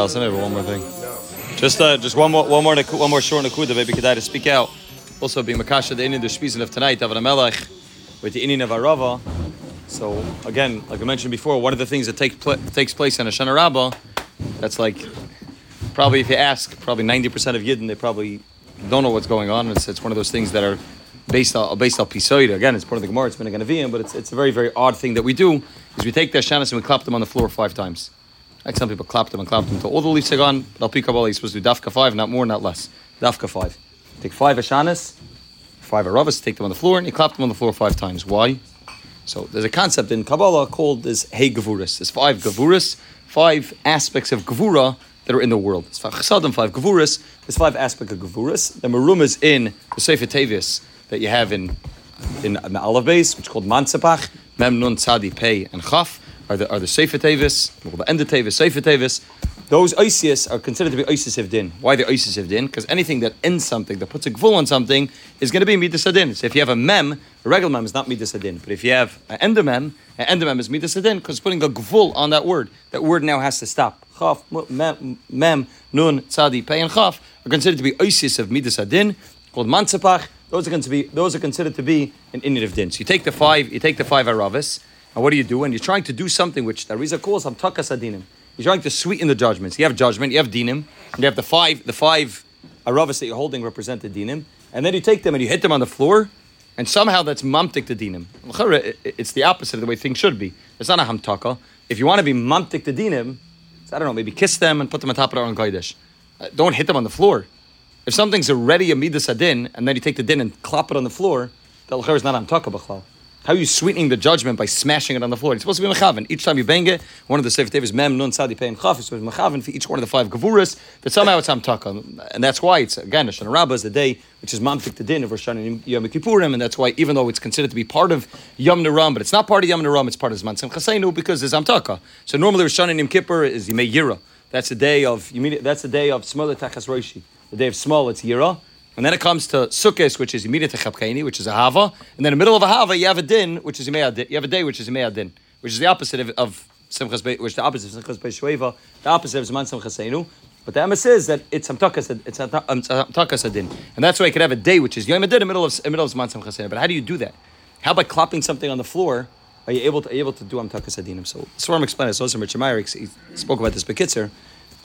Allison, maybe one more thing. Just, uh, just one more, one more, one more short nakuda. Could I to speak out. Also, being makasha the Indian the Shpizin of tonight, David Melech, with the Indian of Arava. So again, like I mentioned before, one of the things that take pl- takes place in a Shana Rabbah, that's like probably if you ask, probably ninety percent of Yidden, they probably don't know what's going on. It's, it's one of those things that are based on based on pisoida. Again, it's part of the Gemara. It's been a Ganaviyim, but it's, it's a very very odd thing that we do. Is we take the Shanas and we clap them on the floor five times. Like some people clap them and clapped them until all the leaves are gone. But Al Kabbalah, you're supposed to do dafka five, not more, not less. Dafka five. Take five Ashanas, five Aravas, take them on the floor, and you clap them on the floor five times. Why? So there's a concept in Kabbalah called this Hey Gavuris. There's five Gavuris, five aspects of Gavura that are in the world. There's five Chasadim, five Gavuris. There's five aspects of Gavuris. The Marum is in the Sefer that you have in in the Aleph base, which is called Mansapach, Mem Nun Tzadi Pei and Chaf are the are the Sefer Tevis, well, the End of Tevis, Sefer Tevis. Those Isis are considered to be Isis of Din. Why the Isis of Din? Because anything that ends something, that puts a gvul on something, is going to be Midas Adin. So if you have a Mem, a regular Mem is not Midas Adin. But if you have an Ender Mem, an Ender Mem is Midas Adin because putting a gvul on that word. That word now has to stop. Chaf, Mem, Nun, Tzadi, Pei, and Chaf are considered to be Isis of Midas Adin, called Mansapach. Those are, to be, those are considered to be an Indian of Din. So you take the five, you take the five Aravis, and what do you do? And you're trying to do something which the Rizah calls Hamtakas Adinim. You're trying to sweeten the judgments. You have judgment, you have dinim, and you have the five, the five aravas that you're holding represent the dinim, and then you take them and you hit them on the floor, and somehow that's mamtik the dinim. It's the opposite of the way things should be. It's not a hamtaka. If you want to be mamtik the dinim, I don't know, maybe kiss them and put them on top of their own kodesh. Uh, don't hit them on the floor. If something's already a midas adin, and then you take the din and clap it on the floor, the is not hamtaka b'chlal. How are you sweetening the judgment by smashing it on the floor? It's supposed to be mechaven. Each time you bang it, one of the Sefer is mem nun sadi pein chaf. It's supposed to be for each one of the five gavuras. But somehow it's hamtaka, and that's why it's again Shana Rabbah is the day which is mamtik the din of Rosh Hashanah Yom Kippurim, and that's why even though it's considered to be part of Yom Neram, but it's not part of Yom Neram, it's part of Zman Simchaseinu because it's hamtaka. So normally Rosh Hashanah Yom Kippur is Yimei Yira. That's the day of that's the day of Smol Tachas Roshi. The day of Smol, it's Yira. And then it comes to Sukkot, which is immediate to Chapkaini, which is a Hava. And then in the middle of a Hava, you have a Din, which is Yimei. You have a day, which is Yimei Din, which is the opposite of, of Simchas Be, which is the opposite of Simchas Beishueva, the opposite of Zman Simchaseinu. But the Emes is that it's Hamtakas, it's um, Hamtakas Adin. And that's why you could have a day, which is Yom Adin in the middle of, in the middle of Zman Simchaseinu. But how do you do that? How by clapping something on the floor, are you able to, able to do Hamtakas Adinim? So Swarm explained. So Rich he spoke about this Bekitzer,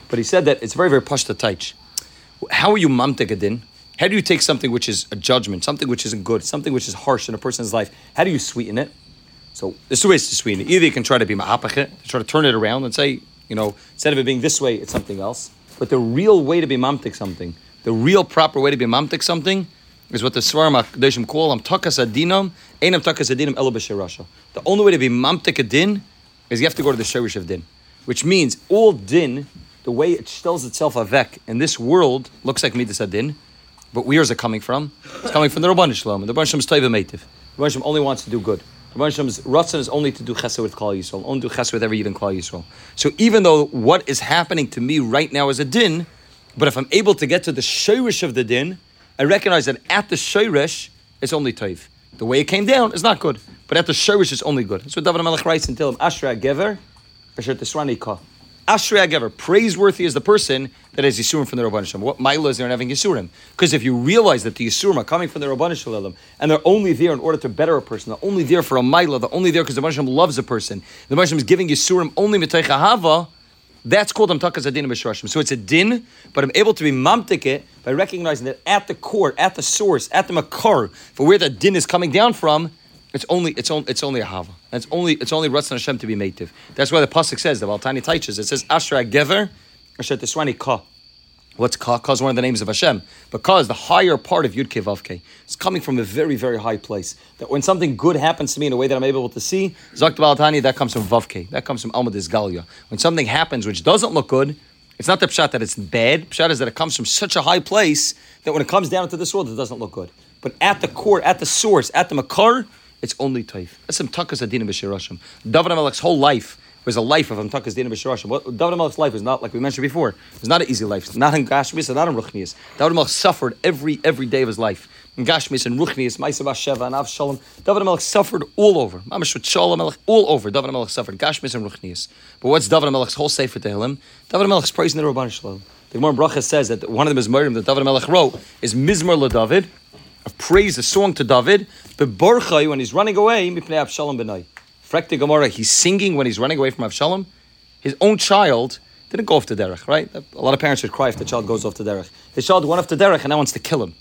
but he said that it's very, very pashta taich. How are you mamtek adin? How do you take something which is a judgment, something which isn't good, something which is harsh in a person's life? How do you sweeten it? So there's two ways to sweeten it. Either you can try to be ma'apachet, try to turn it around and say, you know, instead of it being this way, it's something else. But the real way to be mamtik something, the real proper way to be mamtik something, is what the Svarim HaKadoshim call am takas adinam, einam takas adinam elo. The only way to be mamtik a din is you have to go to the shirish of din, which means all din, the way it stills itself avek in this world, looks like midas adin, but where is it coming from? It's coming from the Rabban Shalom. The Rabban Shalom is Taiva Meitiv. The Rabban Shalom only wants to do good. The Rabban Shalom's Ratzon is only to do chesed with Klal Yisrael, only do chesed with every Yid in Klal Yisrael. So even though what is happening to me right now is a din, but if I'm able to get to the shirish of the din, I recognize that at the shirish, it's only Taiv. The way it came down is not good, but at the shirish, it's only good. That's what David Melech writes until him, Ashra Gever, Asher Tisrani Ka. Ashrei Agever, praiseworthy is the person that has Yisurim from the Rabban Shalom. What Mila is there in having Yisurim? Because if you realize that the Yisurim are coming from the Rabban Shalom, and they're only there in order to better a person, they're only there for a Mila, they're only there because the Rabban Shalom loves a person, the Rabban is giving Yisurim only Mitaycha Hava, that's called Amtakas Adin B'Shorashim. So it's a din, but I'm able to be mamtik by recognizing that at the core, at the source, at the makar, for where the din is coming down from, it's only it's only it's only a hava. It's only it's only Ratzon Hashem to be mative. That's why the pasuk says the Valtani Taiches. It says Ashra Gever Asher Tisrani Ka. What's Ka? Ka is one of the names of Hashem. Because the higher part of Yud Vavke. It's coming from a very, very high place. That when something good happens to me in a way that I'm able to see, Zakt Valtani, that comes from Vavke. That comes from Almadis Galia. When something happens which doesn't look good, it's not the pshat that it's bad. Pshat is that it comes from such a high place that when it comes down into this world, it doesn't look good. But at the core, at the source, at the makar, it's only taif. That's some takas adina b'shirashim. David Hamelech's whole life was a life of takas adina b'shirashim. David Hamelech's life was not like we mentioned before. It was not an easy life. It's not in Gashmis, and not in Ruchnias. David Hamelech suffered every every day of his life. In Gashmis and Ruchnius, Maisav Sheva and Avshalom. David Melech suffered all over. Mamash with Shalom Melech all over. David Melech suffered Gashmis and Ruchnius. But what's David Melech's whole sefer Tehillim? David Melech's praising the Rabban Shalom. The Gemara Bracha says that one of them is Miriam that David Melech wrote is Mizmor LaDavid, a praise, a song to David. But Borchai, when he's running away, Mipnei Avshalom Benai. Frekte Gemara, he's singing when he's running away from Avshalom. His own child didn't go off to derech, right? A lot of parents would cry if the child goes off to derech. His child went off to derech and now wants to kill him.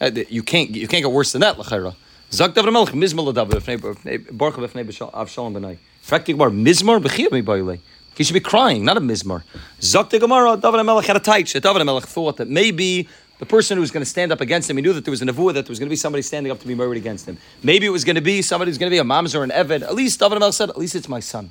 Uh, You can't, you can't get worse than that, l'chayra. Zak David Melech, Mizmor LaDavid, Baruch B'fnei Avshalom Benai. Frekte Gemara, Mizmor B'chiyah Mi Bailei. He should be crying, not a mizmor. Zok the David Melech had a taich. David Melech thought that maybe the person who was going to stand up against him, he knew that there was a nevuah, that there was going to be somebody standing up to be murdered against him. Maybe it was going to be somebody who's going to be a mamzer or an eved. At least David Melech said, at least it's my son.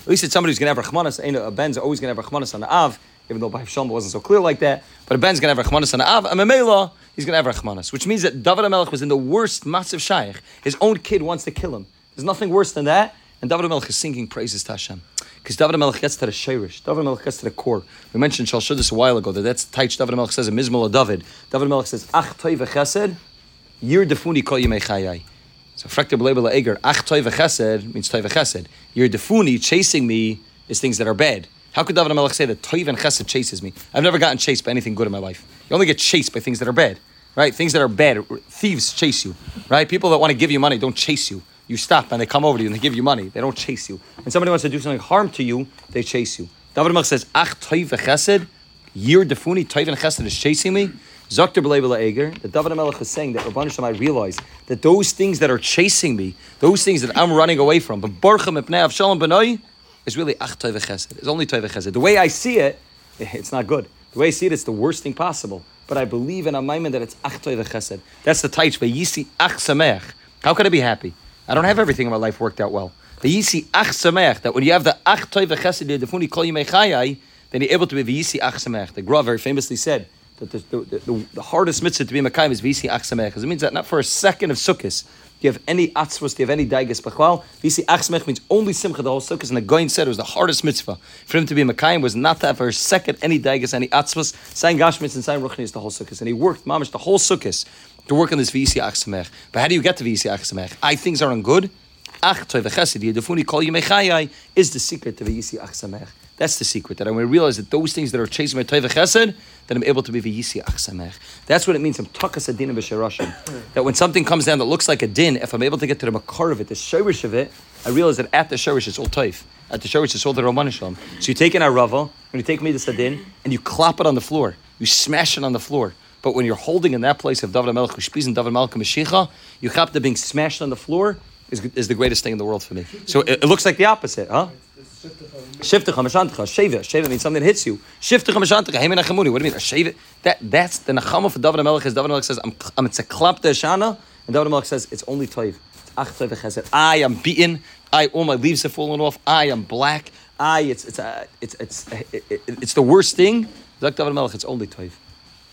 At least it's somebody who's going to have rachmanas. A ben's always going to have rachmanas on the av, even though by Shalom wasn't so clear like that. But a ben's going to have rachmanas on the av, and Mamela, he's going to have rachmanas, which means that David Melech was in the worst massive shaykh. His own kid wants to kill him. There's nothing worse than that. And David Melech is singing praises to Hashem. Because David Melech gets to the shirish. David Melech gets to the core. We mentioned Shalshudis a while ago that that's Taich David Melech says in Mizmal of David. David Melech says, Ach toy v'chesed, yir defuni kol yimei. So frakta b'leibel eger, Ach toy v'chesed means toy v'chesed. Yir defuni, chasing me, is things that are bad. How could David Melech say that toy and chesed chases me? I've never gotten chased by anything good in my life. You only get chased by things that are bad. Right? Things that are bad. Thieves chase you. Right? People that want to give you money don't chase you. You stop and they come over to you and they give you money. They don't chase you. And somebody wants to do something harm to you, they chase you. David Melech says, Ach toiv v'chesed, yir defuni, toiv and chesed is chasing me. Zakter b'leibel eger. That David Melech is saying that Rabban Shem, I realize that those things that are chasing me, those things that I'm running away from, but barchem ipnei avshalom b'noi, is really ach toiv v'chesed. It's only toiv v'chesed. The way I see it, it's not good. The way I see it, it's the worst thing possible. But I believe in a that it's ach toiv v'chesed. That's the taich. Yisi ach samech. How could I be happy? I don't have everything in my life worked out well. The yisi ach samech, that when you have the ach toiv v'chesed, the funi kol yimei then you're able to be v'yisi ach samech. The Gra very famously said that the, the, the, the hardest mitzvah to be Makayim is v'yisi ach samech, because it means that not for a second of sukkahs, do you have any atzvos, do you have any daigas b'chwal? V'yisi ach samech means only simcha, the whole sukkahs, and the Goin said it was the hardest mitzvah for him to be Makayim was not to have for a second any daigas, any atzvos, saying gashmitz and saying ruchnis the whole sukkahs, and he worked mamish the whole sukkahs to work on this v'yisi ach samech. But how do you get to v'yisi ach samech? I things aren't good. Ach toiv v'chesed yedufuni kol yimei chayai is the secret to v'yisi ach samech. That's the secret. That I realize that those things that are chasing my toiv v'chesed, that I'm able to be v'yisi ach samech. That's what it means. I'm takas adin b'sherashim. That when something comes down that looks like a din, if I'm able to get to the makar of it, the shirish of it, I realize that at the shirish it's all toiv. At the shirish it's all the romanisham. So you take an arava, and you take me to adin, and you clap it on the floor. You smash it on the floor. But when you're holding in that place of David Melech, and David Melech have to being smashed on the floor is, is the greatest thing in the world for me. So it, it looks like the opposite, huh? Shiftecha mashantecha, sheva. Sheva means something that hits you. Shiftecha mashantecha, hey menachamuni. What do you mean? A sheva? That, that's the nachama for David Melech. David Melech says, I'm, I'm it's a shana, and David Melech says, it's only toiv. I am beaten. I, all my leaves have fallen off. I am black. I, it's, it's, uh, it's, it's, it, it, it's the worst thing. It's only toiv.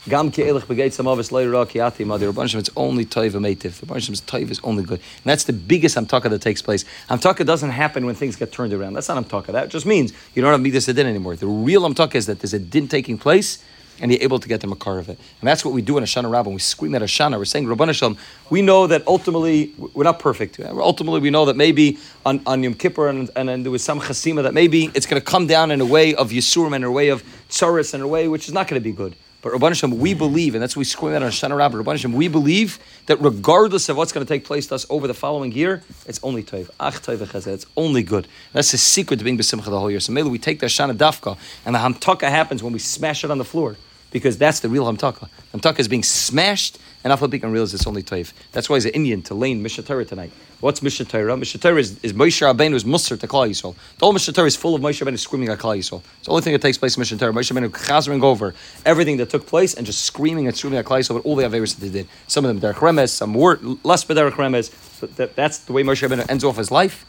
Gam ki elech begeit samavis loyra ki ati madi. Rabban it's only toiv ametiv. Rabban Shem's toiv is only good. And that's the biggest amtaka that takes place. Amtaka doesn't happen when things get turned around. That's not amtaka. That just means you don't have midas adin anymore. The real amtaka is that there's a din taking place and you're able to get the makar of it. And that's what we do in Hoshana Rabbah. When we scream at Ashana, we're saying, Rabban Hashem, we know that ultimately, we're not perfect. Ultimately, we know that maybe on, on Yom Kippur and, and, and there was some chasima that maybe it's going to come down in a way of Yisurim and a way of tsaris and a way which is not going to be good. But Rabban we believe, and that's what we scream at on Shana Rabbah, Rabban we believe that regardless of what's going to take place to us over the following year, it's only toiv. Ach toiv. It's only good. That's the secret to being besimcha the whole year. So maybe we take the Shana Dafka, and the Hamtaka happens when we smash it on the floor. Because that's the real Hamtaka. Hamtaka is being smashed, and Afal can realize it's only toiv. That's why he's an Indian to lane Mishnah tonight. What's Mishnah Torah? Mishnah Torah is, is Moshe Rabbeinu's Musar to Klal Yisrael. The whole Mishnah Torah is full of Moshe Rabbeinu screaming at Klal Yisrael. It's the only thing that takes place in Mishnah Torah. Moshe Rabbeinu chazering over everything that took place and just screaming and screaming at Klal Yisrael about all the Averis that they did. Some of them Derech Remes, some more less Derech Remes. So that, that's the way Moshe Rabbeinu ends off his life.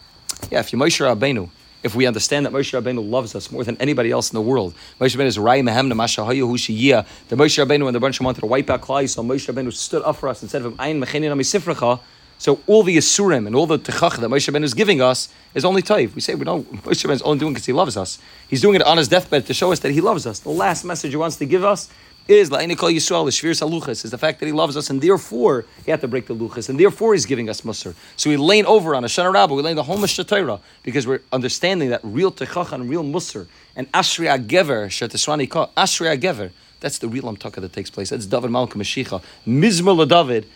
Yeah, if you're Moshe Rabbeinu, if we understand that Moshe Rabbeinu loves us more than anybody else in the world. Moshe Rabbeinu is Rai Mehem Mashahayu Hushiyah. The Moshe Rabbeinu when the bunch wanted to wipe out Klal Yisrael, Moshe Rabbeinu stood up for us and said of him, So all the Yisurim and all the Techach that Moshe Ben is giving us is only Taiv. We say we don't, Moshe Ben is only doing because he loves us. He's doing it on his deathbed to show us that he loves us. The last message he wants to give us is La'inikol Yisrael, Shvir Saluchas, is the fact that he loves us, and therefore he had to break the luchas, and therefore he's giving us Musar. So we lane over on a Shana Rabbah, we lane the whole Mishnah because we're understanding that real Techach and real Musar, and Ashri Agever, Shetasrani Ka, Ashri Agever, that's the real Amtaka that takes place. That's David Malka Mashiach. Mizmor David.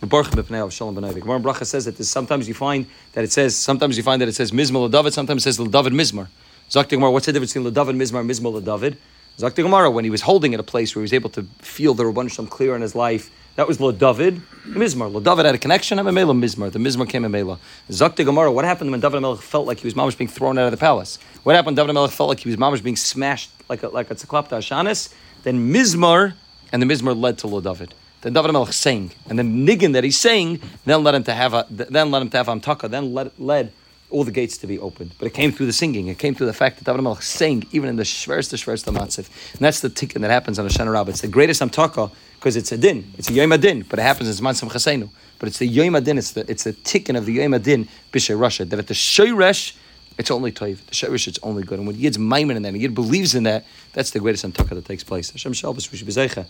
Baruch Shalom. Gemara Bracha says that sometimes you find that it says sometimes you find that it says Mizmor David. Sometimes it says David Mizmor. Zakti Gemara. What's the difference between David Mizmor and Mizmor David? Zakti Gemara. When he was holding at a place where he was able to feel the Rabban Shalom clear in his life, that was Lord David Mizmor. David had a connection. I'm a Mela Mizmor. The Mizmor came a Mela. Zakti Gemara. What happened when David Melech felt like he was mamish being thrown out of the palace? What happened when David Melech felt like he was mamish being smashed like a like a tzaklapta ashanis? Then Mizmor and the Mizmor led to Lo David. Then David Melech sang, and the niggin that he's saying, then let him to have a, then let him to have amtaka, then led, led all the gates to be opened. But it came through the singing. It came through the fact that David Melech sang even in the shverst the shverst matzif. And that's the tikkun that happens on a Shana Rabbah. It's the greatest amtaka because it's a din. It's a yom adin, but it happens in Zman Chasenu. But it's the yom adin. It's the it's the tikkun of the yom adin b'shay Russia that at the shayresh it's only toiv. The sherish, it's only good. And when Yid's maimin in that, and Yid believes in that, that's the greatest antaka that takes place. Hashem Shalbus, we should.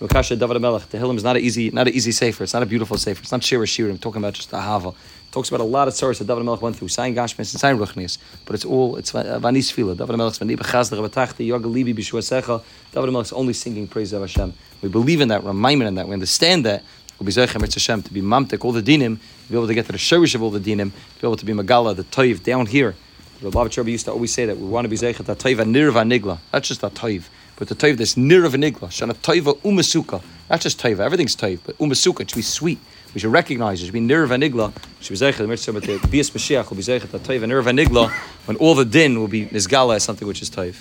Makasha David Melech. The Hillim is not an easy, not an easy sefer. It's not a beautiful sefer. It's not Shira Shira. I'm talking about just the Hava. Talks about a lot of stories that David Melech went through. Sign Gashmis and sign Ruchnis. But it's all, it's Vanis Fila. David Melech's Vani Bechazda Rabatachti, Yoga Libi Bishua David Melech's only singing praise of Hashem. We believe in that, we're in that, we understand that. We'll be Zeichem Hashem to be mamtek all the dinim, to be able to get to the shirish of all the dinim, to be able to be Magala, the toiv down here the Lubavitch used to always say that we want to be zeichet a toiv and nirva nigla. That's just a toiv, but the toiv that's nigla. Shana toiva umasuka. That's just toiv. Everything's toiv, but umasuka it should be sweet. We should recognize it. should be nirva nigla. Should be zeichet the mitzvah, but the bias mashiach will be zeichet a toiv nirva nigla when all the din will be nizgala as something which is toiv.